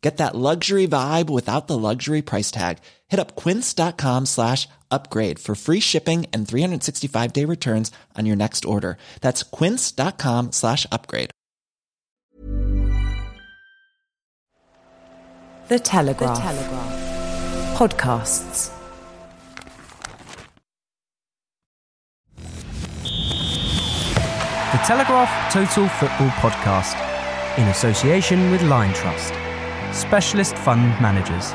Get that luxury vibe without the luxury price tag. Hit up quince.com slash upgrade for free shipping and 365 day returns on your next order. That's quince.com slash upgrade. The Telegraph. The Telegraph. Podcasts. The Telegraph Total Football Podcast, in association with Line Trust, specialist fund managers.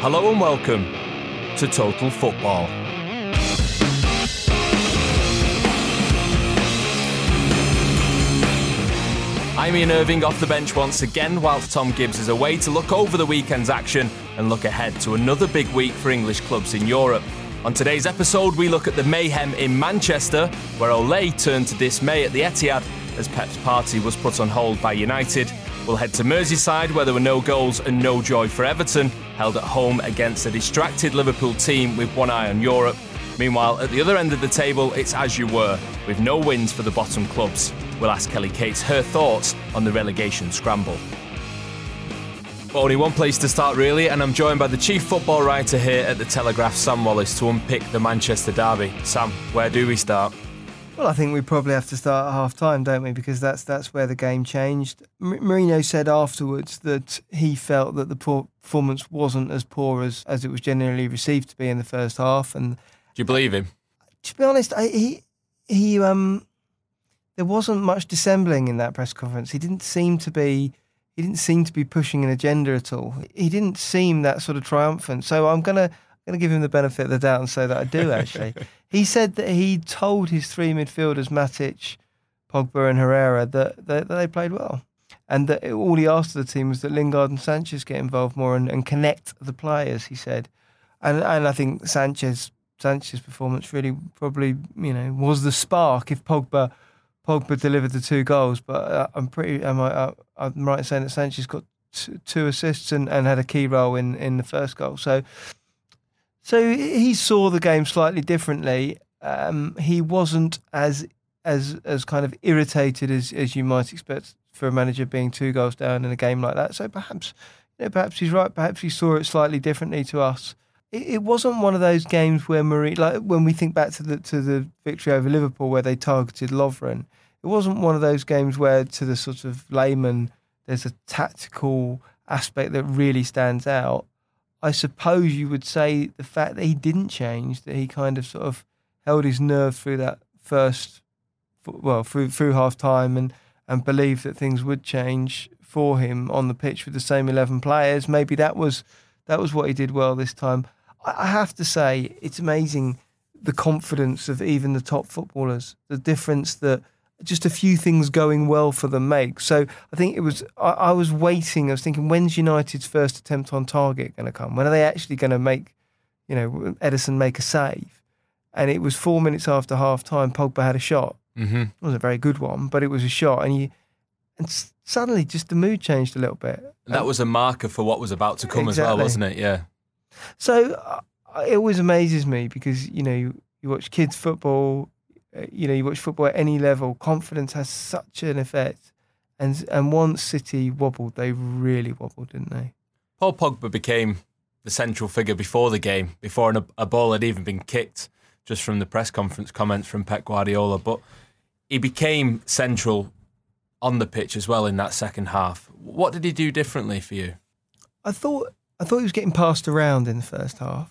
Hello and welcome to Total Football. I'm Ian Irving off the bench once again, whilst Thom Gibbs is away to look over the weekend's action and look ahead to another big week for English clubs in Europe. On today's episode, we look at the mayhem in Manchester, where Ole turned to dismay at the Etihad as Pep's party was put on hold by United. We'll head to Merseyside, where there were no goals and no joy for Everton, held at home against a distracted Liverpool team with one eye on Europe. Meanwhile, at the other end of the table, it's as you were, with no wins for the bottom clubs. We'll ask Kelly Cates her thoughts on the relegation scramble. But only one place to start, really, and I'm joined by the chief football writer here at the Telegraph, Sam Wallace, to unpick the Manchester derby. Sam, where do we start? Well, I think we probably have to start at half time, don't we? Because that's that's where the game changed. M- Mourinho said afterwards that he felt that the performance wasn't as poor as, as it was generally received to be in the first half. And do you believe him? To be honest, I, he he um there wasn't much dissembling in that press conference. He didn't seem to be he didn't seem to be pushing an agenda at all. He didn't seem that sort of triumphant. So I'm gonna gonna give him the benefit of the doubt and say that I do actually. he said that he told his three midfielders Matic, Pogba, and Herrera that, that, that they played well. And that all he asked of the team was that Lingard and Sanchez get involved more and, and connect the players. He said, and and I think Sanchez Sanchez's performance really probably you know was the spark. If Pogba Pogba delivered the two goals, but uh, I'm pretty. Am I? Uh, I'm right in saying that Sanchez got t- two assists and, and had a key role in, in the first goal. So, so he saw the game slightly differently. Um, he wasn't as as as kind of irritated as as you might expect for a manager being two goals down in a game like that. So perhaps, you know, perhaps he's right. Perhaps he saw it slightly differently to us. It, wasn't one of those games where Marie, like when we think back to the to the victory over Liverpool, where they targeted Lovren it wasn't one of those games where, to the sort of layman, there's a tactical aspect that really stands out. I suppose you would say the fact that he didn't change, that he kind of sort of held his nerve through that first, well, through through half time, and and believed that things would change for him on the pitch with the same eleven players. Maybe that was that was what he did well this time. I have to say, it's amazing the confidence of even the top footballers, the difference that just a few things going well for them make. So I think it was, I, I, was waiting, I was thinking, when's United's first attempt on target going to come? When are they actually going to make, you know, Ederson make a save? And it was four minutes after half time, Pogba had a shot. Mm-hmm. It wasn't a very good one, but it was a shot. And you, and suddenly just the mood changed a little bit. That was a marker for what was about to come exactly. as well, wasn't it? Yeah. So uh, it always amazes me because, you know, you, you watch kids' football, uh, you know, you watch football at any level, confidence has such an effect. And and once City wobbled, they really wobbled, didn't they? Paul Pogba became the central figure before the game, before an, a ball had even been kicked, just from the press conference comments from Pep Guardiola. But he became central on the pitch as well in that second half. What did he do differently for you? I thought I thought he was getting passed around in the first half.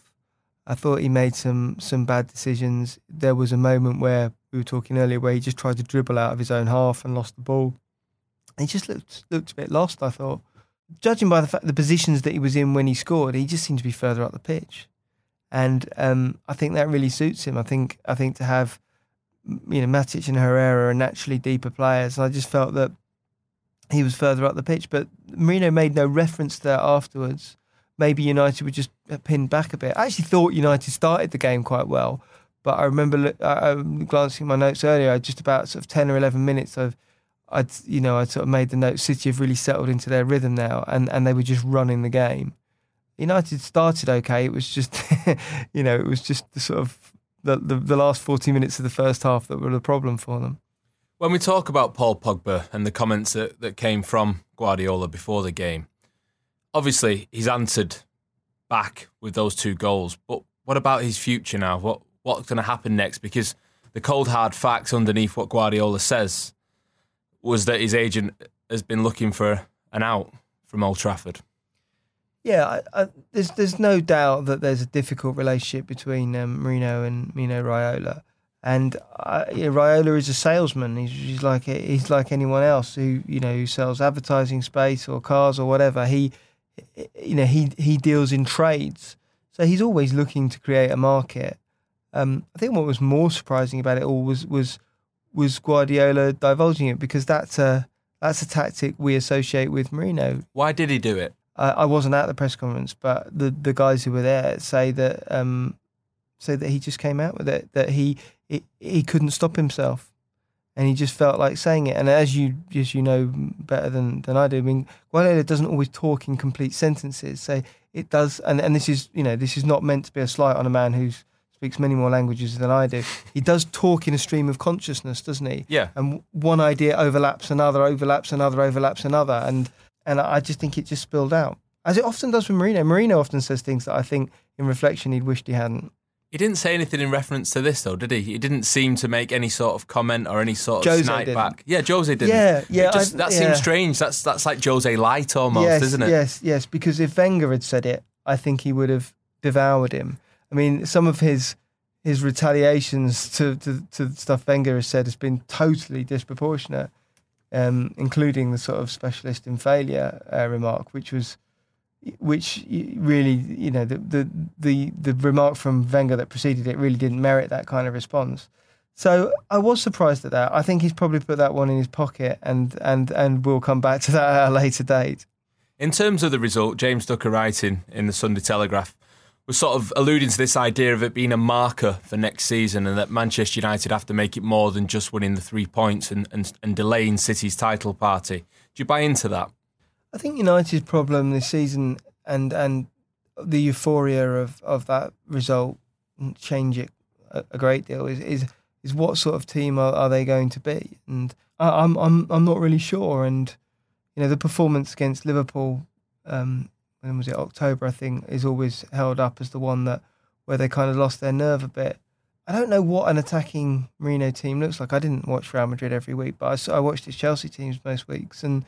I thought he made some some bad decisions. There was a moment where we were talking earlier where he just tried to dribble out of his own half and lost the ball. He just looked looked a bit lost. I thought, judging by the fact the positions that he was in when he scored, he just seemed to be further up the pitch, and um, I think that really suits him. I think I think to have you know Matic and Herrera are naturally deeper players. I just felt that he was further up the pitch, but Mourinho made no reference to that afterwards maybe United were just pinned back a bit. I actually thought United started the game quite well, but I remember uh, glancing my notes earlier, just about sort of ten or eleven minutes of. I'd you know I'd sort of made the note City have really settled into their rhythm now and, and they were just running the game. United started okay. It was just you know it was just the sort of the, the, the last forty minutes of the first half that were the problem for them. When we talk about Paul Pogba and the comments that, that came from Guardiola before the game, obviously he's answered back with those two goals. But what about his future now? What what's going to happen next? Because the cold hard facts underneath what Guardiola says was that his agent has been looking for an out from Old Trafford. Yeah, I, I, there's there's no doubt that there's a difficult relationship between um, Mourinho and Mino Raiola, and uh, yeah, Raiola is a salesman. He's, he's like he's like anyone else who you know who sells advertising space or cars or whatever. He you know, he he deals in trades, so he's always looking to create a market. Um, I think what was more surprising about it all was was was Guardiola divulging it because that's a that's a tactic we associate with Mourinho. Why did he do it? Uh, I wasn't at the press conference, but the the guys who were there say that um, say that he just came out with it that he he, he couldn't stop himself and he just felt like saying it. And as you as you know better than, than I do, I mean, Guardiola doesn't always talk in complete sentences. So it does, and, and this is you know this is not meant to be a slight on a man who speaks many more languages than I do. He does talk in a stream of consciousness, doesn't he? Yeah. And one idea overlaps another, overlaps another, overlaps another, and and I just think it just spilled out, as it often does with Mourinho. Mourinho often says things that I think, in reflection, he'd wished he hadn't. He didn't say anything in reference to this, though, did he? He didn't seem to make any sort of comment or any sort of Jose snipe didn't. back. Yeah, Jose didn't. Yeah, yeah. Just, that yeah. seems strange. That's that's like Jose light almost, yes, isn't it? Yes, yes. Because if Wenger had said it, I think he would have devoured him. I mean, some of his his retaliations to to, to stuff Wenger has said has been totally disproportionate, um, including the sort of specialist in failure uh, remark, which was which really, you know, the, the, the the remark from Wenger that preceded it really didn't merit that kind of response. So I was surprised at that. I think he's probably put that one in his pocket, and and and we'll come back to that at a later date. In terms of the result, James Ducker writing in the Sunday Telegraph was sort of alluding to this idea of it being a marker for next season, and that Manchester United have to make it more than just winning the three points and and, and delaying City's title party. Do you buy into that? I think United's problem this season and and the euphoria of, of that result change it a, a great deal is, is is what sort of team are, are they going to be? And I, am I'm I'm not really sure. And you know the performance against Liverpool, um, when was it October? I think is always held up as the one that where they kind of lost their nerve a bit. I don't know what an attacking Mourinho team looks like. I didn't watch Real Madrid every week, but I, I watched his Chelsea teams most weeks, and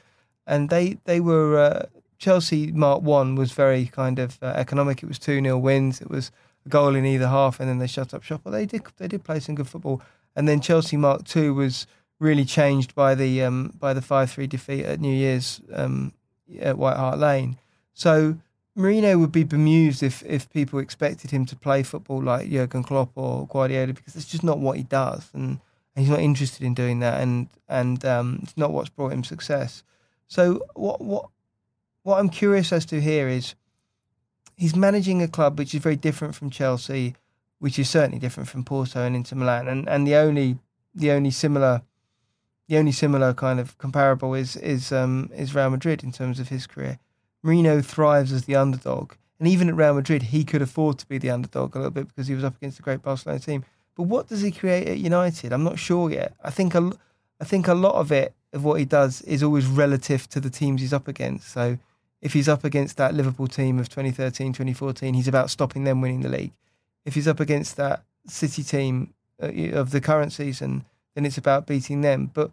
and they they were uh, Chelsea Mark One was very kind of uh, economic. It was two 0 wins. It was a goal in either half, and then they shut up shop. But they did they did play some good football. And then Chelsea Mark Two was really changed by the um, by the five three defeat at New Year's um, at White Hart Lane. So Mourinho would be bemused if if people expected him to play football like Jurgen Klopp or Guardiola because it's just not what he does, and, and he's not interested in doing that, and and um, it's not what's brought him success. So what what what I'm curious as to here is he's managing a club which is very different from Chelsea, which is certainly different from Porto and Inter Milan, and and the only the only similar the only similar kind of comparable is is um, is Real Madrid in terms of his career. Mourinho thrives as the underdog, and even at Real Madrid, he could afford to be the underdog a little bit because he was up against a great Barcelona team. But what does he create at United? I'm not sure yet. I think a, I think a lot of it of what he does is always relative to the teams he's up against. So if he's up against that Liverpool team of 2013, 2014, he's about stopping them winning the league. If he's up against that City team uh, of the current season, then it's about beating them. But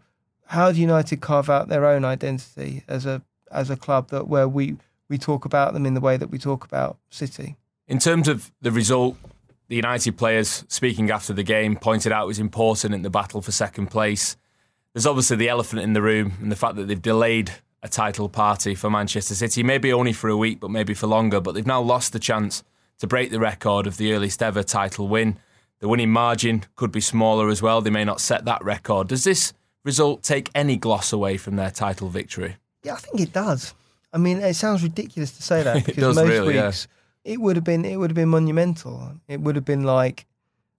how do United carve out their own identity as a as a club that where we we talk about them in the way that we talk about City. In terms of the result, the United players speaking after the game pointed out it was important in the battle for second place. There's obviously the elephant in the room and the fact that they've delayed a title party for Manchester City, maybe only for a week, but maybe for longer. But they've now lost the chance to break the record of the earliest ever title win. The winning margin could be smaller as well. They may not set that record. Does this result take any gloss away from their title victory? Yeah, I think it does. I mean, it sounds ridiculous to say that because does most really, yeah. weeks it would have been it would have been monumental. It would have been like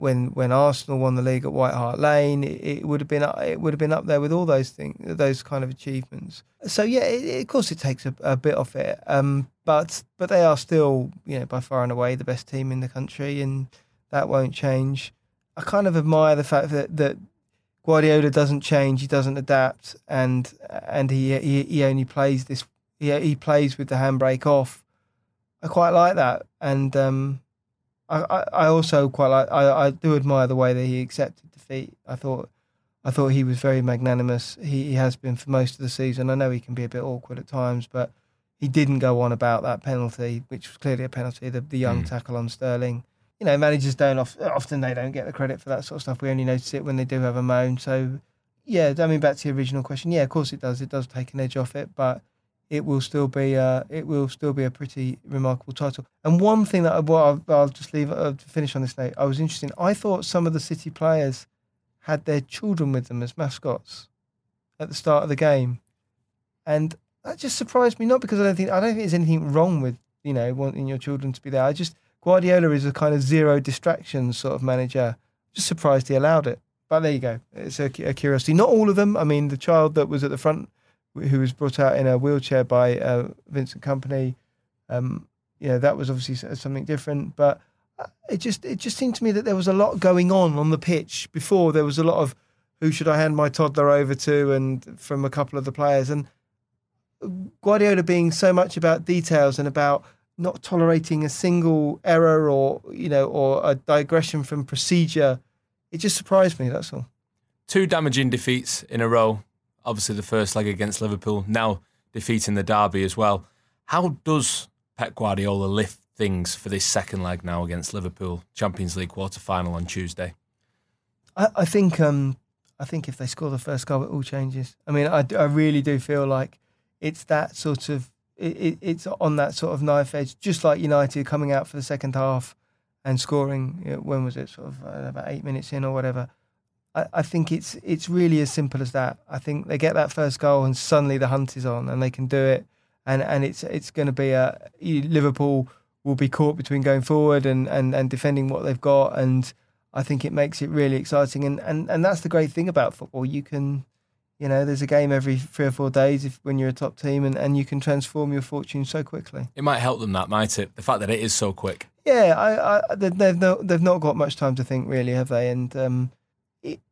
when when Arsenal won the league at White Hart Lane. It, it would have been it would have been up there with all those things, those kind of achievements. So yeah, it, of course it takes a, a bit off it, um, but but they are still you know by far and away the best team in the country, and that won't change. I kind of admire the fact that that Guardiola doesn't change, he doesn't adapt, and and he he, he only plays this he he plays with the handbrake off. I quite like that, and um, I, I I also quite like I, I do admire the way that he accepted defeat. I thought I thought he was very magnanimous. He, he has been for most of the season. I know he can be a bit awkward at times, but he didn't go on about that penalty, which was clearly a penalty. The, the young Mm. tackle on Sterling. You know, managers don't oft, often they don't get the credit for that sort of stuff. We only notice it when they do have a moan. So, yeah, I mean, back to the original question. Yeah, of course it does. It does take an edge off it, but it will still be uh, it will still be a pretty remarkable title. And one thing that I, well, I'll, I'll just leave uh, to finish on this note. I was interested. I thought some of the City players had their children with them as mascots at the start of the game, and that just surprised me. Not because I don't think I don't think there's anything wrong with you know wanting your children to be there. I just Guardiola is a kind of zero distractions sort of manager. Just surprised he allowed it. But there you go. It's a, a curiosity. Not all of them. I mean, the child that was at the front, who was brought out in a wheelchair by uh, Vincent Kompany, um, you know, that was obviously something different. But uh, it just it just seemed to me that there was a lot going on on the pitch before. There was a lot of who should I hand my toddler over to, and from a couple of the players, and Guardiola being so much about details and about not tolerating a single error or you know or a digression from procedure. It just surprised me. That's all. Two damaging defeats in a row. Obviously, the first leg against Liverpool, now defeating the derby as well. How does Pep Guardiola lift things for this second leg now against Liverpool, Champions League quarter final on Tuesday? I, I think um, I think if they score the first goal, it all changes. I mean, I really do feel like it's that sort of it, it, it's on that sort of knife edge, just like United coming out for the second half and scoring. You know, when was it? Sort of uh, about eight minutes in or whatever. I, I think it's it's really as simple as that. I think they get that first goal and suddenly the hunt is on and they can do it. And and it's it's going to be a Liverpool will be caught between going forward and, and, and defending what they've got and I think it makes it really exciting, and, and, and that's the great thing about football. You can, you know, there's a game every three or four days if when you're a top team, and, and you can transform your fortune so quickly. It might help them, that might it? The fact that it is so quick. Yeah, I, I they- they've no, they've not got much time to think really, have they? And um,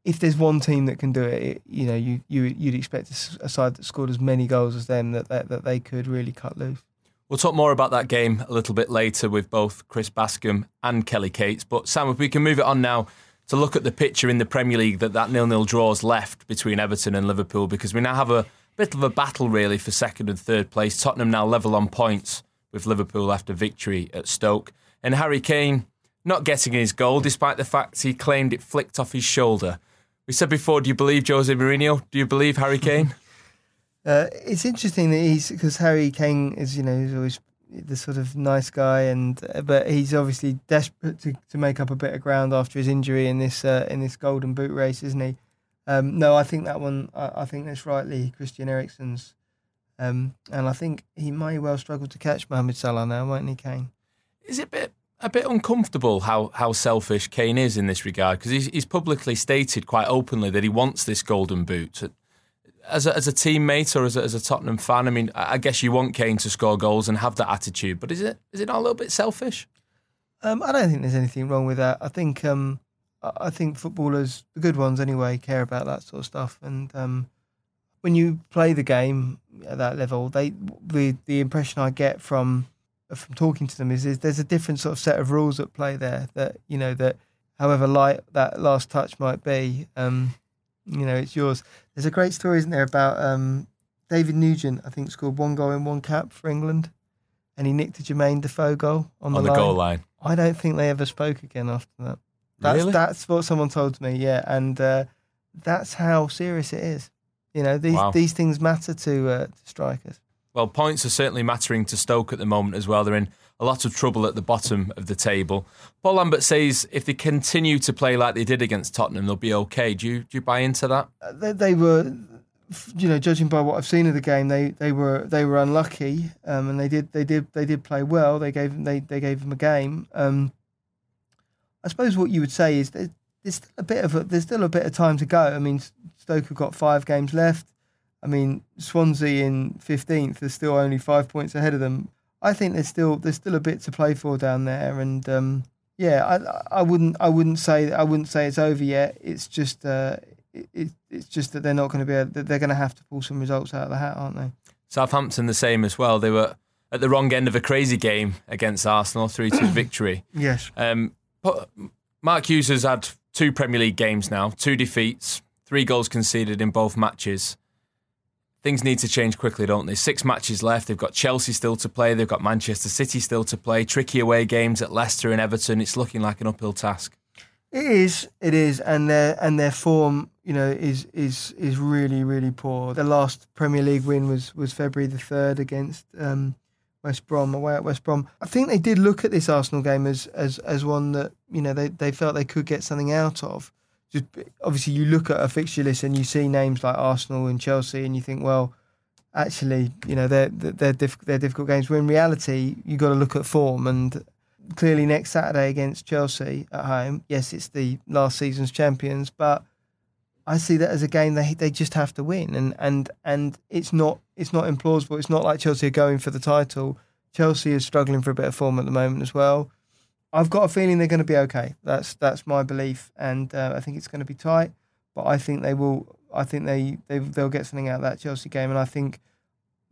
if there's one team that can do it, it you know, you you you'd expect a side that scored as many goals as them that that, that they could really cut loose. We'll talk more about that game a little bit later with both Chris Bascombe and Kelly Cates. But Sam, if we can move it on now to look at the picture in the Premier League that that nil-nil draws left between Everton and Liverpool, because we now have a bit of a battle really for second and third place. Tottenham now level on points with Liverpool after victory at Stoke, and Harry Kane not getting his goal despite the fact he claimed it flicked off his shoulder. We said before, do you believe Jose Mourinho? Do you believe Harry Kane? Uh, it's interesting that he's because Harry Kane is you know he's always the sort of nice guy and uh, but he's obviously desperate to, to make up a bit of ground after his injury in this uh, in this golden boot race, isn't he? Um, no, I think that one. I, I think that's rightly Christian Eriksen's, um, and I think he may well struggle to catch Mohamed Salah now, won't he, Kane? is it a bit a bit uncomfortable how, how selfish Kane is in this regard because he's, he's publicly stated quite openly that he wants this golden boot as a, as a teammate or as a, as a Tottenham fan. I mean, I guess you want Kane to score goals and have that attitude, but is it is it not a little bit selfish? Um, I don't think there's anything wrong with that. I think um, I think footballers, the good ones anyway, care about that sort of stuff. And um, when you play the game at that level, they the the impression I get from from talking to them is, is there's a different sort of set of rules at play there. That you know that however light that last touch might be, um, you know, it's yours. There's a great story, isn't there, about um, David Nugent, I think, scored one goal in one cap for England, and he nicked a Jermaine Defoe goal on, on the, line. goal line. I don't think they ever spoke again after that. That's Really? that's what someone told me. Yeah, and uh, that's how serious it is. You know, these Wow. these things matter to, uh, to strikers. Well, points are certainly mattering to Stoke at the moment as well. They're in a lot of trouble at the bottom of the table. Paul Lambert says if they continue to play like they did against Tottenham, they'll be okay. Do you do you buy into that? Uh, They, they were, you know, judging by what I've seen of the game, they, they were they were unlucky, um, and they did they did they did play well. They gave they they gave them a game. Um, I suppose what you would say is there's still a bit of a, there's still a bit of time to go. I mean, Stoke have got five games left. I mean, Swansea in fifteenth is still only five points ahead of them. I think there's still there's still a bit to play for down there, and um, yeah, I I wouldn't I wouldn't say I wouldn't say it's over yet. It's just uh, it, it, it's just that they're not going to be able, that they're going to have to pull some results out of the hat, aren't they? Southampton the same as well. They were at the wrong end of a crazy game against Arsenal, three two victory. Yes. Um, but Mark Hughes has had two Premier League games now, two defeats, three goals conceded in both matches. Things need to change quickly, don't they? Six matches left. They've got Chelsea still to play. They've got Manchester City still to play. Tricky away games at Leicester and Everton. It's looking like an uphill task. It is, it is, and their and their form, you know, is is is really really poor. The last Premier League win was was February the third against um, West Brom away at West Brom. I think they did look at this Arsenal game as as as one that you know they they felt they could get something out of. Just obviously, you look at a fixture list and you see names like Arsenal and Chelsea, and you think, well, actually, you know, they're they're diff- they're difficult games. But in reality, you got to look at form and clearly next Saturday against Chelsea at home. Yes, it's the last season's champions, but I see that as a game they they just have to win, and and and it's not it's not implausible. It's not like Chelsea are going for the title. Chelsea is struggling for a bit of form at the moment as well. I've got a feeling they're going to be okay. That's that's my belief, and uh, I think it's going to be tight. But I think they will. I think they, they they'll get something out of that Chelsea game, and I think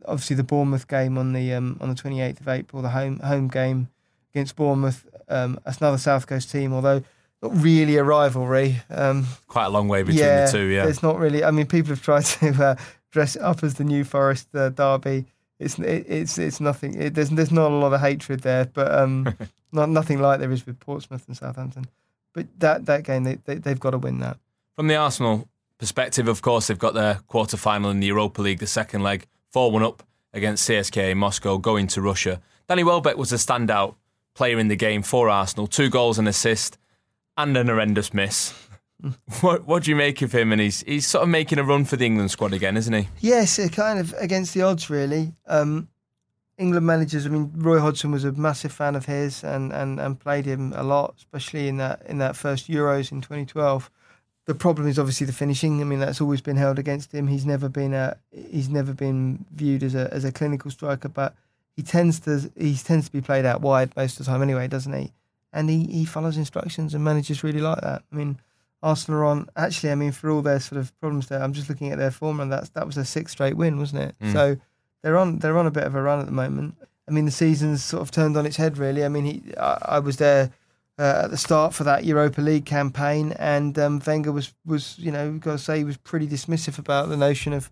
obviously the Bournemouth game on the um, on the twenty eighth of April, the home home game against Bournemouth. Um, that's another South Coast team, although not really a rivalry. Um, Quite a long way between yeah, the two, yeah. it's not really. I mean, people have tried to uh, dress it up as the New Forest uh, derby. It's it, it's it's nothing. It, there's there's not a lot of hatred there, but um, not nothing like there is with Portsmouth and Southampton. But that that game, they, they they've got to win that. From the Arsenal perspective, of course, they've got their quarter final in the Europa League, the second leg, 4 1 up against CSKA Moscow, going to Russia. Danny Welbeck was a standout player in the game for Arsenal, two goals and assist, and an horrendous miss. what, what do you make of him? And he's he's sort of making a run for the England squad again, isn't he? Yes, kind of against the odds, really. Um, England managers. I mean, Roy Hodgson was a massive fan of his and, and, and played him a lot, especially in that in that first Euros in 2012. The problem is obviously the finishing. I mean, that's always been held against him. He's never been a he's never been viewed as a as a clinical striker, but he tends to he tends to be played out wide most of the time anyway, doesn't he? And he, he follows instructions, and managers really like that. I mean, Arsenal are on actually. I mean, for all their sort of problems there, I'm just looking at their form, and that's that was a six straight win, wasn't it? Mm. So they're on they're on a bit of a run at the moment. I mean, the season's sort of turned on its head, really. I mean, he I, I was there uh, at the start for that Europa League campaign, and um, Wenger was was you know got to say he was pretty dismissive about the notion of.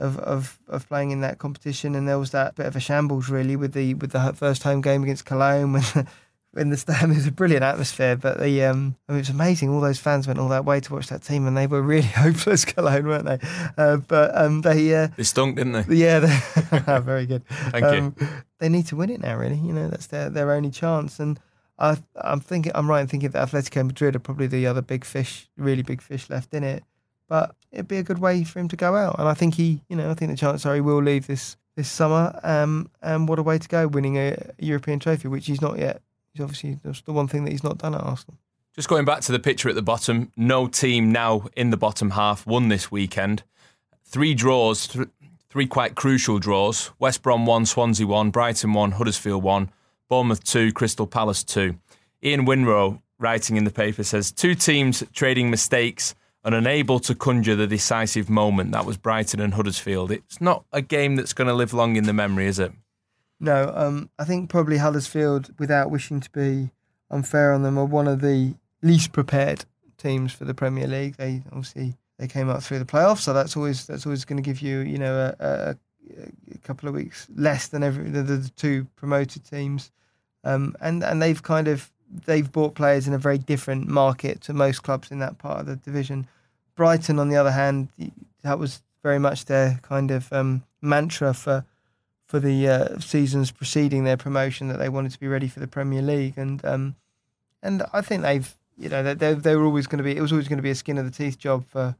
Of, of of playing in that competition, and there was that bit of a shambles really with the with the first home game against Cologne when in the stand. It was a brilliant atmosphere, but the um, I mean, it was amazing. All those fans went all that way to watch that team, and they were really hopeless, Cologne, weren't they? Uh, but um, they, uh, They stunk, didn't they? yeah, they, very good. Thank um, They need to win it now, really. You know, that's their their only chance. And I, I'm thinking, I'm right in thinking that Atletico Madrid are probably the other big fish, really big fish left in it. But it'd be a good way for him to go out, and I think he, you know, I think the chances are he will leave this this summer. Um, and what a way to go, winning a European trophy, which he's not yet. He's obviously that's the one thing that he's not done at Arsenal. Just going back to the picture at the bottom, no team now in the bottom half won this weekend. Three draws, th- three quite crucial draws. West Brom 1, Swansea 1, Brighton 1, Huddersfield 1, Bournemouth 2, Crystal Palace 2. Ian Winrow, writing in the paper, says two teams trading mistakes and unable to conjure the decisive moment. That was Brighton and Huddersfield. It's not a game that's going to live long in the memory, is it? No, um, I think probably Huddersfield, without wishing to be unfair on them, are one of the least prepared teams for the Premier League. They obviously they came up through the playoffs. So that's always that's always going to give you you know a, a, a couple of weeks less than every the, the two promoted teams, um, and and they've kind of they've bought players in a very different market to most clubs in that part of the division. Brighton, on the other hand, that was very much their kind of um, mantra for for the uh, seasons preceding their promotion that they wanted to be ready for the Premier League, and um, and I think they've you know they they were always going to be it was always going to be a skin of the teeth job for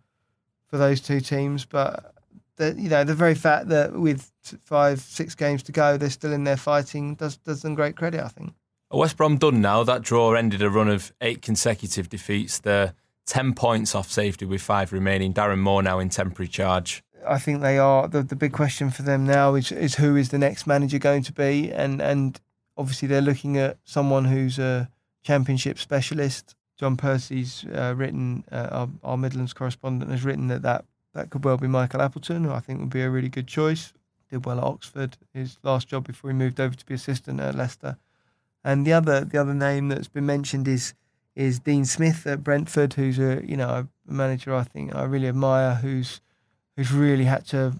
for those two teams, but the you know the very fact that with five six games to go they're still in there fighting does does them great credit, I think. West Brom done now. That draw ended a run of eight consecutive defeats. They're ten points off safety with five remaining. Darren Moore now in temporary charge. I think they are the the big question for them now is is who is the next manager going to be, and and obviously they're looking at someone who's a championship specialist. John Percy's uh, written, uh, our, our, Midlands correspondent has written that, that that could well be Michael Appleton, who I think would be a really good choice. Did well at Oxford, his last job before he moved over to be assistant at Leicester. And the other the other name that's been mentioned is is Dean Smith at Brentford, who's a you know a manager I think I really admire, who's who's really had to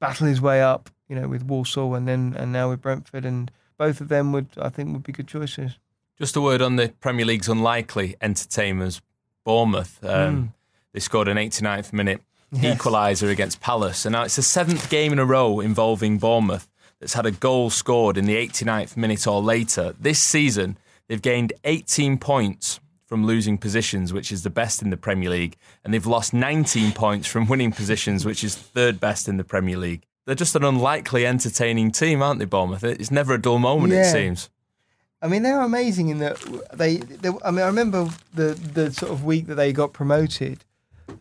battle his way up, you know, with Walsall and then and now with Brentford, and both of them would I think would be good choices. Just a word on the Premier League's unlikely entertainers, Bournemouth. Um, mm. They scored an 89th minute yes. equaliser against Palace, and now it's the seventh game in a row involving Bournemouth that's had a goal scored in the 89th minute or later. This season, they've gained 18 points from losing positions, which is the best in the Premier League, and they've lost 19 points from winning positions, which is third best in the Premier League. They're just an unlikely entertaining team, aren't they, Bournemouth? It's never a dull moment, yeah. it seems. I mean, they're amazing in that they, they. I mean, I remember the the sort of week that they got promoted.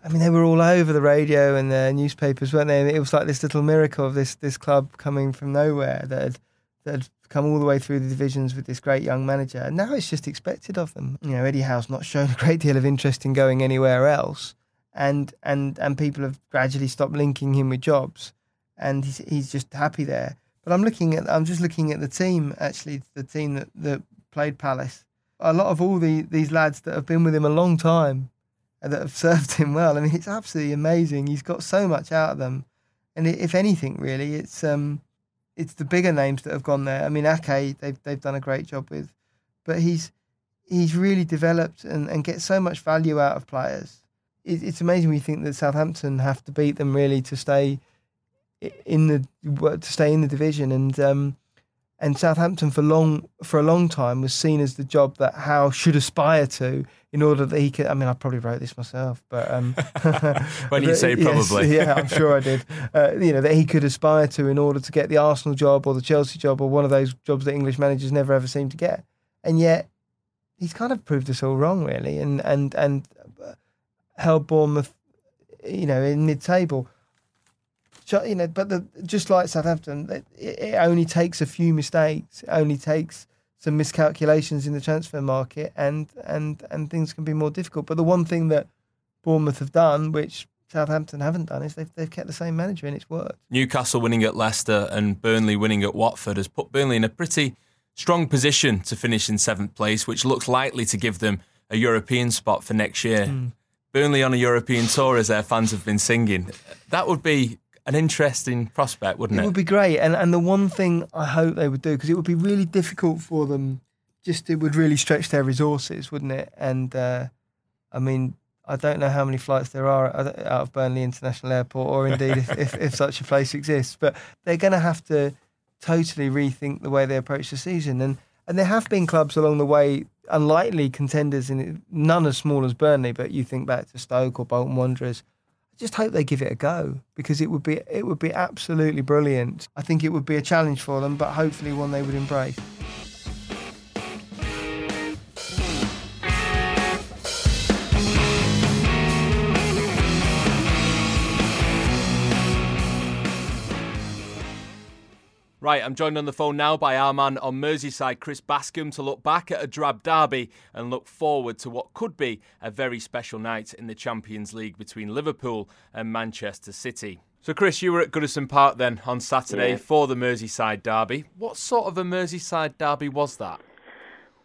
I mean, they were all over the radio and the newspapers, weren't they? And it was like this little miracle of this this club coming from nowhere that had, that had come all the way through the divisions with this great young manager. And now it's just expected of them. You know, Eddie Howe's not shown a great deal of interest in going anywhere else, and and and people have gradually stopped linking him with jobs, and he's he's just happy there. But I'm looking at I'm just looking at the team actually, the team that that played Palace. A lot of all the these lads that have been with him a long time and that have served him well. I mean, it's absolutely amazing. He's got so much out of them, and if anything, really, it's um it's the bigger names that have gone there. I mean, Ake, they've they've done a great job with, but he's he's really developed and, and gets so much value out of players. It, it's amazing when you think that Southampton have to beat them really to stay in the to stay in the division, and um, and Southampton for long for a long time was seen as the job that Howe should aspire to in order that he could. I mean, I probably wrote this myself, but um, when you say probably, yes, yeah, I'm sure I did. Uh, you know that he could aspire to in order to get the Arsenal job or the Chelsea job or one of those jobs that English managers never ever seem to get, and yet he's kind of proved us all wrong, really, and and and held Bournemouth, you know, in mid-table you know, but the, just like Southampton, it, it, only takes a few mistakes. It only takes some miscalculations in the transfer market, and and and things can be more difficult. But the one thing that Bournemouth have done, which Southampton haven't done, is they've they've kept the same manager, and it's worked. Newcastle winning at Leicester and Burnley winning at Watford has put Burnley in a pretty strong position to finish in seventh place, which looks likely to give them a European spot for next year. Mm. Burnley on a European tour, as their fans have been singing. That would be an interesting prospect, wouldn't it? It would be great. And and the one thing I hope they would do because it would be really difficult for them. Just it would really stretch their resources, wouldn't it? And uh, I mean, I don't know how many flights there are out of Burnley International Airport, or indeed if, if, if such a place exists. But they're going to have to totally rethink the way they approach the season. And and there have been clubs along the way, unlikely contenders in none as small as Burnley, but you think back to Stoke or Bolton Wanderers just hope they give it a go because it would be it would be absolutely brilliant. I think it would be a challenge for them, but hopefully one they would embrace. Right, I'm joined on the phone now by our man on Merseyside, Chris Bascombe, to look back at a drab derby and look forward to what could be a very special night in the Champions League between Liverpool and Manchester City. So, Chris, you were at Goodison Park then on Saturday yeah. for the Merseyside derby. What sort of a Merseyside derby was that?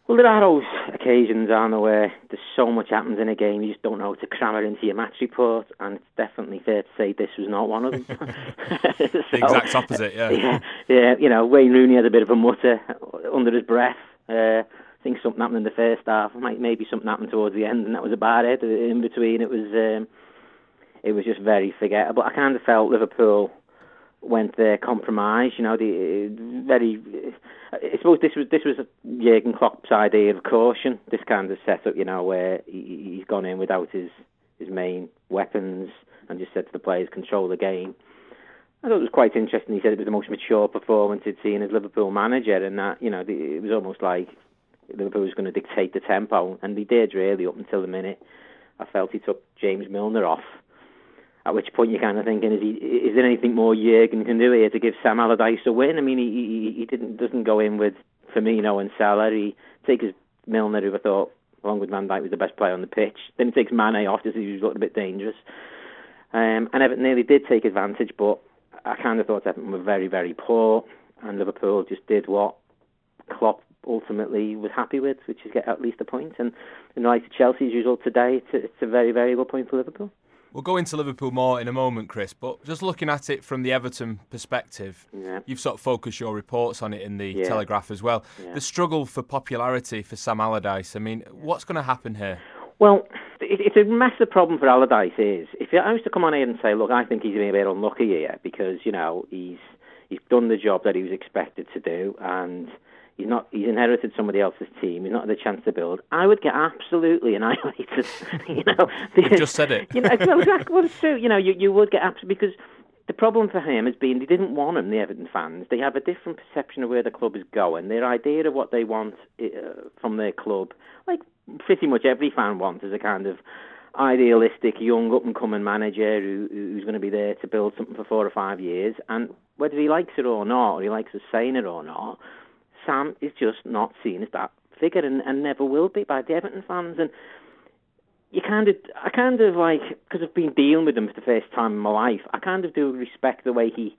Well, the Arrows, occasions, aren't there, where there's so much happens in a game, you just don't know how to cram it into your match report, and it's definitely fair to say this was not one of them. so, the exact opposite, yeah. yeah. Yeah, you know, Wayne Rooney had a bit of a mutter under his breath. Uh, I think something happened in the first half, maybe something happened towards the end, and that was about it. In between, it was um, it was just very forgettable. I kind of felt Liverpool went there compromise. You know, the very. I suppose this was this was Jurgen Klopp's idea of caution. This kind of setup, you know, where he, he's gone in without his his main weapons and just said to the players, control the game. I thought it was quite interesting. He said it was the most mature performance he'd seen as Liverpool manager, and that you know it was almost like Liverpool was going to dictate the tempo, and he did really up until the minute. I felt he took James Milner off at which point you're kind of thinking, is he is there anything more Jurgen can do here to give Sam Allardyce a win? I mean, he he, didn't doesn't go in with Firmino and Salah. He takes Milner, who I thought, along with Van Dijk, was the best player on the pitch. Then he takes Mane off just he was looking a bit dangerous. Um, and Everton nearly did take advantage, but I kind of thought Everton were very, very poor, and Liverpool just did what Klopp ultimately was happy with, which is get at least a point. And in light of Chelsea's result today, it's a, it's a very, very good point for Liverpool. We'll go into Liverpool more in a moment, Chris, but just looking at it from the Everton perspective, yeah. you've sort of focused your reports on it in the yeah. Telegraph as well. Yeah. The struggle for popularity for Sam Allardyce, I mean, what's going to happen here? Well, it's a massive problem for Allardyce is, if I was to come on here and say, look, I think he's been a bit unlucky here because, you know, he's he's done the job that he was expected to do and He's not. He's inherited somebody else's team. He's not had a chance to build. I would get absolutely annihilated. you know, you just said it. you know, well, exactly. Well, it's true. You know, you you would get absolutely because the problem for him has been they didn't want him. The Everton fans. They have a different perception of where the club is going. Their idea of what they want uh, from their club, like pretty much every fan wants, is a kind of idealistic young up and coming manager who, who's going to be there to build something for four or five years. And whether he likes it or not, or he likes us saying it or not Sam is just not seen as that figure and, and never will be by the Everton fans. And you kind of, I kind of like, because I've been dealing with him for the first time in my life, I kind of do respect the way he,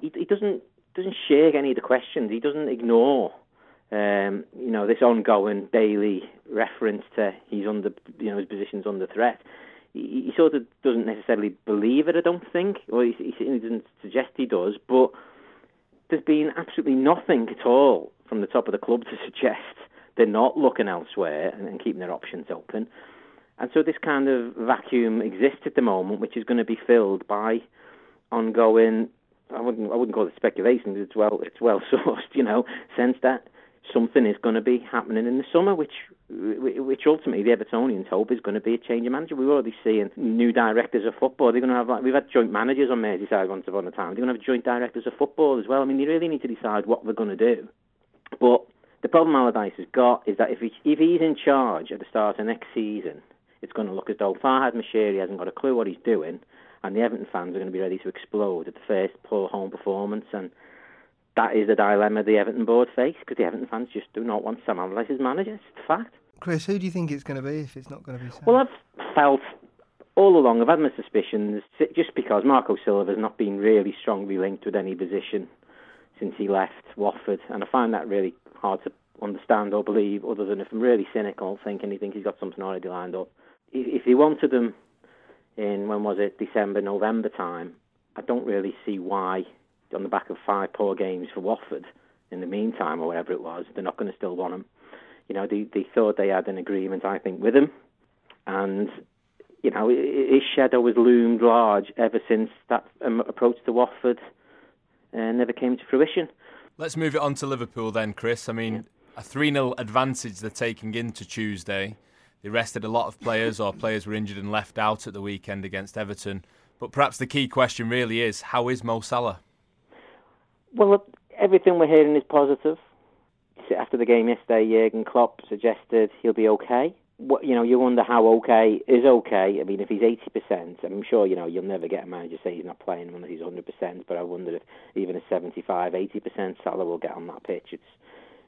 he, he doesn't doesn't shirk any of the questions. He doesn't ignore, um, you know, this ongoing daily reference to he's under, you know, his position's under threat. He, he sort of doesn't necessarily believe it. I don't think, or he, he doesn't suggest he does, but there's been absolutely nothing at all from the top of the club to suggest they're not looking elsewhere and, and keeping their options open. And so this kind of vacuum exists at the moment, which is going to be filled by ongoing. I wouldn't. I wouldn't call it speculation. It's well. It's well sourced. You know, sense that something is going to be happening in the summer, which which ultimately the Evertonians hope is going to be a change of manager. We're already seeing new directors of football. They're going to have like we've had joint managers on Merseyside once upon a time. They're going to have joint directors of football as well. I mean, they really need to decide what they're going to do. But the problem Allardyce has got is that if he, if he's in charge at the start of next season, it's going to look as though Farhad Moshiri hasn't got a clue what he's doing, and the Everton fans are going to be ready to explode at the first poor home performance and that is the dilemma the Everton board face because the Everton fans just do not want Sam Allardyce as manager. It's a fact. Chris, who do you think it's going to be if it's not going to be Sam? Well, I've felt all along, I've had my suspicions just because Marco Silva has not been really strongly linked with any position since he left Watford, and I find that really hard to understand or believe, other than if I'm really cynical, thinking he thinks he's got something already lined up. If he wanted them in, when was it, December, November time, I don't really see why on the back of five poor games for Watford in the meantime, or whatever it was, they're not going to still want him. You know, they, they thought they had an agreement, I think, with him. And, you know, his shadow has loomed large ever since that um, approach to Watford uh, never came to fruition. Let's move it on to Liverpool then, Chris. I mean, yeah. a 3 0 advantage they're taking into Tuesday. They rested a lot of players, or players were injured and left out at the weekend against Everton. But perhaps the key question really is how is Mo Salah? Well, everything we're hearing is positive. After the game yesterday, Jurgen Klopp suggested he'll be okay. What, you know, you wonder how okay is okay. I mean, if he's 80%, I'm sure, you know, you'll never get a manager say he's not playing unless he's 100%, but I wonder if even a 75, 80% Salah will get on that pitch. It's,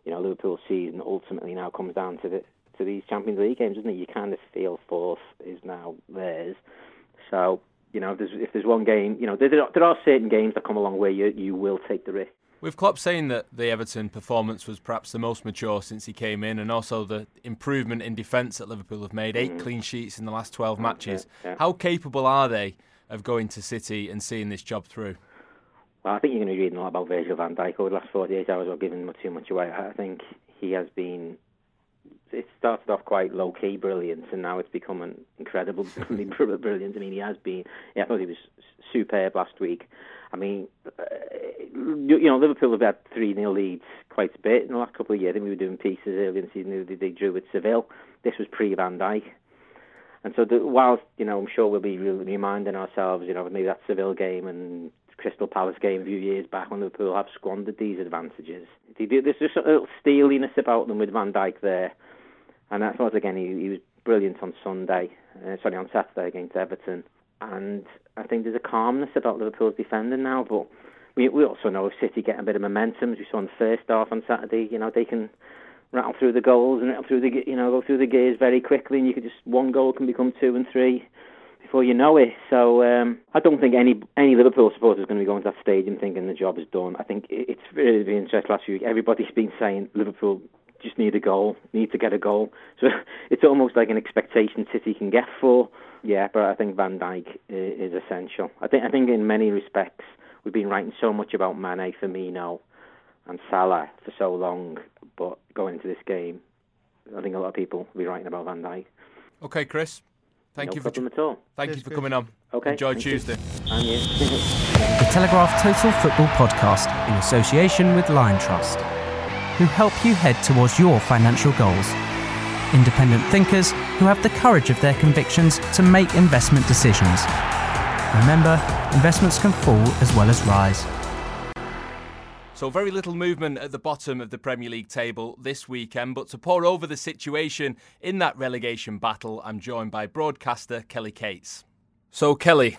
you know, Liverpool's season ultimately now comes down to the to these Champions League games, doesn't it? You kind of feel fourth is now theirs. So you know, if there's, if there's one game, you know, there, there are certain games that come along where you you will take the risk. With Klopp saying that the Everton performance was perhaps the most mature since he came in, and also the improvement in defence that Liverpool have made, 8 mm-hmm. clean sheets in the last 12 matches. Yeah, yeah. How capable are they of going to City and seeing this job through? Well, I think you're going to be reading a lot about Virgil van Dijk over the last 48 hours without giving too much away. I think he has been. It started off quite low key brilliance, and now it's become an incredible brilliance. I mean, he has been. Yeah, I thought he was superb last week. I mean, uh, you know, Liverpool have had 3 0 leads quite a bit in the last couple of years. I think we were doing pieces earlier in the season they, they drew with Seville. This was pre Van Dijk. And so, the, whilst, you know, I'm sure we'll be reminding ourselves, you know, maybe that Seville game and Crystal Palace game a few years back when Liverpool have squandered these advantages. There's just a little steeliness about them with Van Dijk there. And I thought, again, he, he was brilliant on Sunday, uh, sorry, on Saturday against Everton. And I think there's a calmness about Liverpool's defending now, but we we also know if City get a bit of momentum, as we saw in the first half on Saturday, you know, they can rattle through the goals and rattle through the you know go through the gears very quickly, and you could just one goal can become two and three before you know it. So um, I don't think any any Liverpool supporter is going to be going to that stadium thinking the job is done. I think it's really been interesting last week. Everybody's been saying Liverpool just need a goal, need to get a goal. So it's almost like an expectation City can get for. Yeah, but I think Van Dijk is essential. I think I think in many respects we've been writing so much about Mane, Firmino, and Salah for so long, but going into this game, I think a lot of people will be writing about Van Dijk. Okay, Chris. Thank no you for problem at all. Thank Cheers, you for Chris. coming on. Okay. Enjoy Tuesday. You. And you. the Telegraph Total Football Podcast in association with Liontrust, who help you head towards your financial goals independent thinkers who have the courage of their convictions to make investment decisions. Remember, investments can fall as well as rise. So, very little movement at the bottom of the Premier League table this weekend, but to pour over the situation in that relegation battle, I'm joined by broadcaster Kelly Cates. So, Kelly,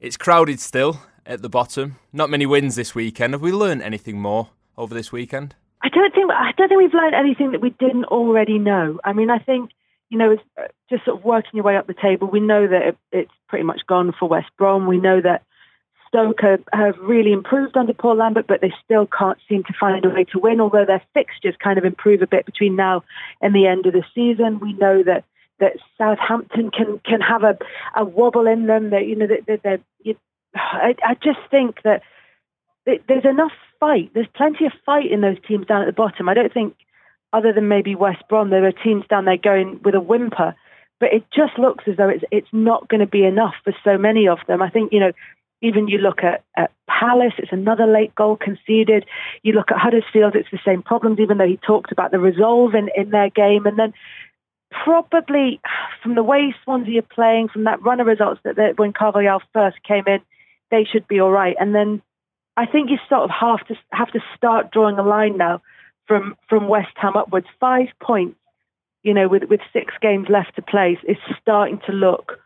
it's crowded still at the bottom. Not many wins this weekend. Have we learned anything more over this weekend? I don't think I don't think we've learned anything that we didn't already know. I mean, I think you know, uh, just sort of working your way up the table. We know that it, it's pretty much gone for West Brom. We know that Stoke have, have really improved under Paul Lambert, but they still can't seem to find a way to win. Although their fixtures kind of improve a bit between now and the end of the season, we know that that Southampton can can have a, a wobble in them. That you know that, that, that you, I, I just think that there's enough fight. There's plenty of fight in those teams down at the bottom. I don't think, other than maybe West Brom, there are teams down there going with a whimper. But it just looks as though it's it's not going to be enough for so many of them. I think you know, even you look at, at Palace, it's another late goal conceded. You look at Huddersfield, it's the same problems. Even though he talked about the resolve in in their game, and then probably from the way Swansea are playing, from that run of results that, when Carvalhal first came in, they should be all right. And then I think you sort of have to have to start drawing a line now from from West Ham upwards. Five points, you know, with with six games left to play, is starting to look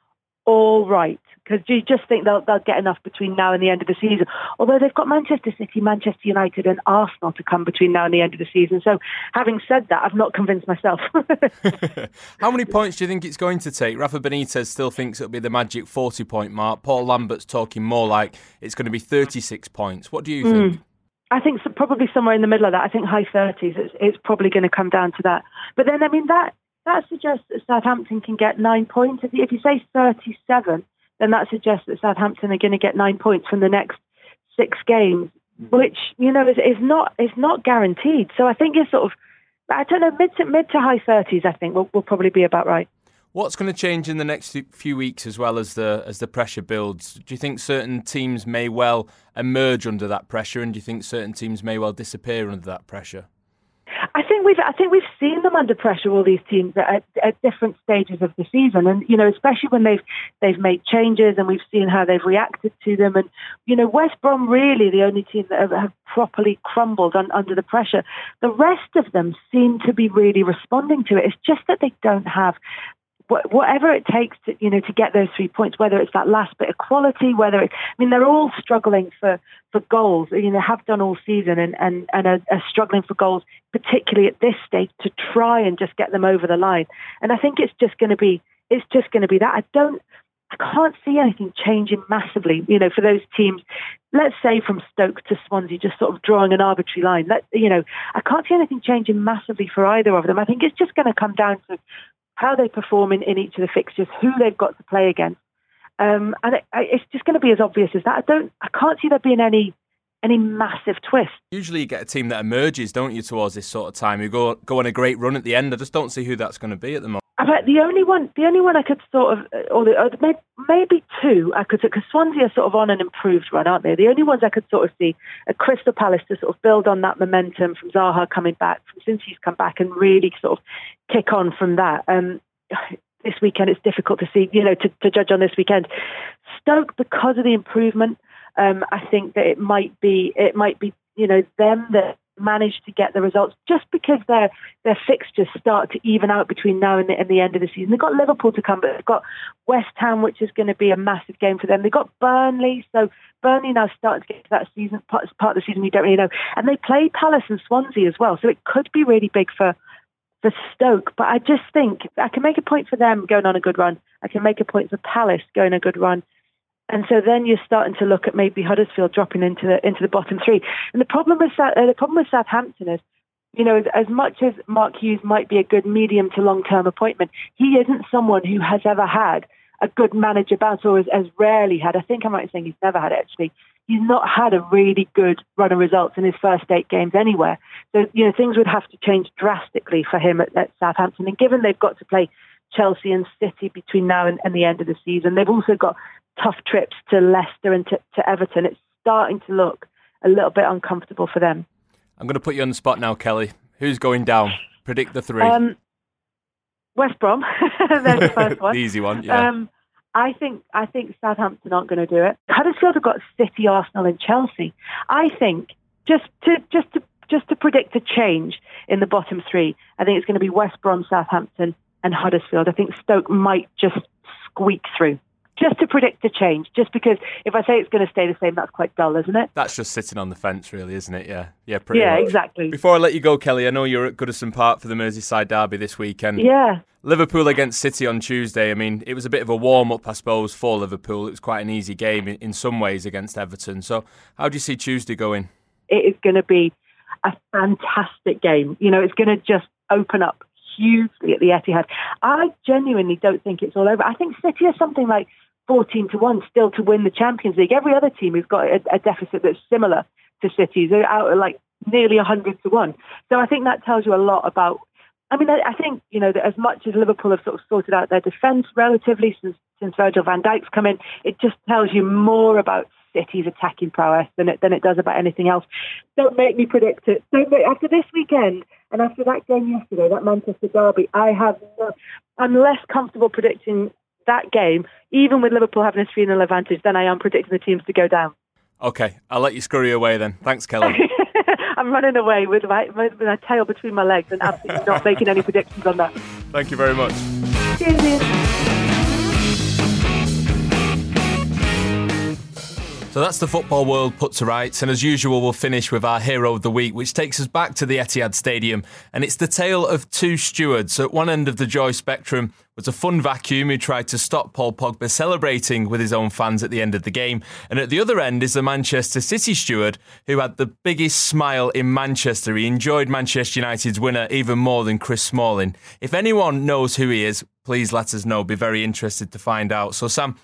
all right because you just think they'll they'll get enough between now and the end of the season. Although they've got Manchester City, Manchester United, and Arsenal to come between now and the end of the season. So, having said that, I've not convinced myself. How many points do you think it's going to take? Rafa Benitez still thinks it'll be the magic forty point mark. Paul Lambert's talking more like it's going to be thirty six points. What do you think? Mm. I think so, probably somewhere in the middle of that. I think high 30s. It's, it's probably going to come down to that. But then, I mean, that that suggests that Southampton can get nine points. If you, if you say 37, then that suggests that Southampton are going to get nine points from the next six games, mm-hmm. which you know is, is not is not guaranteed. So I think it's sort of I don't know mid to mid to high thirties. I think will will probably be about right. What's going to change in the next few weeks as well as the as the pressure builds? Do you think certain teams may well emerge under that pressure, and do you think certain teams may well disappear under that pressure? I think we've I think we've seen them under pressure, all these teams at, at different stages of the season, and you know, especially when they've they've made changes and we've seen how they've reacted to them. And you know, West Brom really the only team that have, have properly crumbled on, under the pressure. The rest of them seem to be really responding to it. It's just that they don't have whatever it takes to you know to get those three points, whether it's that last bit of quality, whether it, I mean they're all struggling for for goals. You know, have done all season and and and are, are struggling for goals, particularly at this stage to try and just get them over the line. And I think it's just going to be it's just going to be that. I don't I can't see anything changing massively. You know, for those teams, let's say from Stoke to Swansea, just sort of drawing an arbitrary line. Let you know, I can't see anything changing massively for either of them. I think it's just going to come down to how they perform in, in each of the fixtures, who they've got to play against, um, and it, it's just going to be as obvious as that. I don't, I can't see there being any any massive twist. Usually, you get a team that emerges, don't you, towards this sort of time? You go go on a great run at the end. I just don't see who that's going to be at the moment. But the only one, the only one I could sort of, or the, maybe two, I could, because Swansea are sort of on an improved run, aren't they? The only ones I could sort of see are Crystal Palace to sort of build on that momentum from Zaha coming back, from since he's come back, and really sort of kick on from that. Um, this weekend, it's difficult to see, you know, to, to judge on this weekend. Stoke, because of the improvement, um, I think that it might be, it might be, you know, them that manage to get the results just because their their fixtures start to even out between now and the, and the end of the season. They've got Liverpool to come, but they've got West Ham, which is going to be a massive game for them. They've got Burnley, so Burnley now starting to get to that season part, part of the season we don't really know, and they play Palace and Swansea as well, so it could be really big for for Stoke. But I just think I can make a point for them going on a good run. I can make a point for Palace going a good run. And so then you're starting to look at maybe Huddersfield dropping into the into the bottom three. And the problem with uh, the problem with Southampton is, you know, as, as much as Mark Hughes might be a good medium to long term appointment, he isn't someone who has ever had a good manager bounce or has, has rarely had. I think I might be saying he's never had it actually. He's not had a really good run of results in his first eight games anywhere. So you know things would have to change drastically for him at, at Southampton. And given they've got to play Chelsea and City between now and, and, the end of the season. They've also got tough trips to Leicester and to, to Everton. It's starting to look a little bit uncomfortable for them. I'm going to put you on the spot now, Kelly. Who's going down? Predict the three. Um, West Brom. There's the first one. the easy one. Yeah. Um, I think I think Southampton aren't going to do it. Huddersfield have got City, Arsenal, and Chelsea. I think just to just to just to predict a change in the bottom three, I think it's going to be West Brom, Southampton, and Huddersfield. I think Stoke might just squeak through just to predict a change. Just because if I say it's going to stay the same, that's quite dull, isn't it? That's just sitting on the fence, really, isn't it? Yeah, yeah, pretty. Yeah, much. exactly. Before I let you go, Kelly, I know you're at Goodison Park for the Merseyside derby this weekend. Yeah. Liverpool against City on Tuesday. I mean, it was a bit of a warm up, I suppose, for Liverpool. It was quite an easy game in some ways against Everton. So, how do you see Tuesday going? It is going to be a fantastic game. You know, it's going to just open up hugely at the Etihad. I genuinely don't think it's all over. I think City are something like 14 to 1 still to win the Champions League. Every other team has got a, a deficit that's similar to City's. They're out at like nearly 100 to 1. So I think that tells you a lot about. I mean, I, I think, you know, that as much as Liverpool have sort of sorted out their defence relatively since, since Virgil van Dijk's come in, it just tells you more about City's attacking prowess than it, than it does about anything else. Don't make me predict it. Don't make, after this weekend and after that game yesterday, that Manchester derby, I have I'm less comfortable predicting that game, even with Liverpool having a 3 0 advantage, then I am predicting the teams to go down. Okay, I'll let you scurry away then. Thanks, Kelly. I'm running away with my, with my tail between my legs and absolutely not making any predictions on that. Thank you very much. Cheers, So that's the football world put to rights, and as usual, we'll finish with our hero of the week, which takes us back to the Etihad Stadium, and it's the tale of two stewards. At one end of the joy spectrum was a fun vacuum who tried to stop Paul Pogba celebrating with his own fans at the end of the game, and at the other end is the Manchester City steward who had the biggest smile in Manchester. He enjoyed Manchester United's winner even more than Chris Smalling. If anyone knows who he is, please let us know. Be very interested to find out. So, Sam,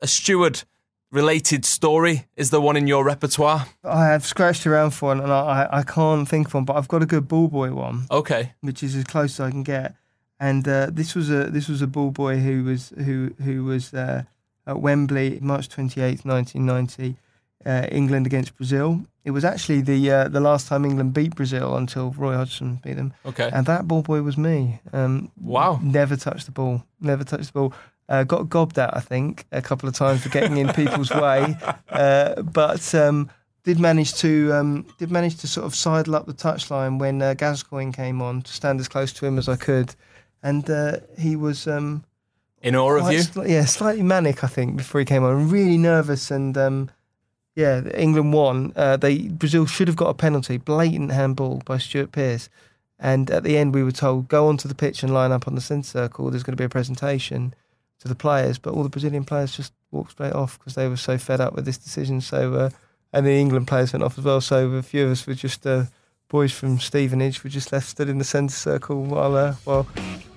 a steward related story? Is the one in your repertoire? I have scratched around for one, and I, I can't think of one, but I've got a good ball boy one. Okay, which is as close as I can get. And uh, this was a this was a ball boy who was who who was uh, at Wembley, March twenty eighth, nineteen ninety. Uh, England against Brazil. It was actually the uh, the last time England beat Brazil until Roy Hodgson beat them. Okay. And that ball boy was me. Um, wow. Never touched the ball. Never touched the ball. Uh, got gobbed at, I think, a couple of times for getting in people's way, uh, but um, did manage to um, did manage to sort of sidle up the touchline when uh, Gascoigne came on to stand as close to him as I could, and uh, he was um, in awe of you. Sli- yeah, slightly manic, I think, before he came on, really nervous, and um, yeah, England won. Uh, they Brazil should have got a penalty, blatant handball by Stuart Pearce. And at the end, we were told, go onto the pitch and line up on the centre circle. There's going to be a presentation to the players, but all the Brazilian players just walked straight off because they were so fed up with this decision. So, uh, and the England players went off as well. So a few of us were just uh, boys from Stevenage were just left stood in the centre circle while uh, while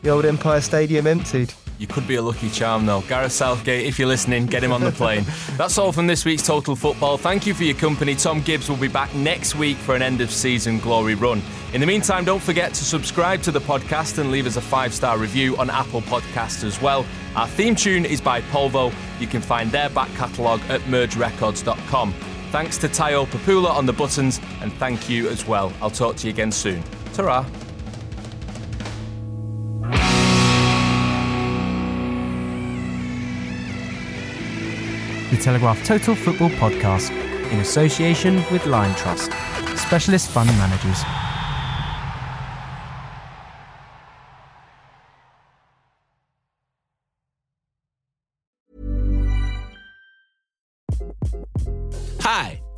the old Empire Stadium emptied. You could be a lucky charm, though. Gareth Southgate, if you're listening, get him on the plane. That's all from this week's Total Football. Thank you for your company. Thom Gibbs will be back next week for an end of season glory run. In the meantime, don't forget to subscribe to the podcast and leave us a five star review on Apple Podcasts as well. Our theme tune is by Polvo. You can find their back catalogue at mergerecords.com. Thanks to Tayo Papula on the buttons, and thank you as well. I'll talk to you again soon. Ta The Telegraph Total Football Podcast in association with Liontrust, specialist fund managers.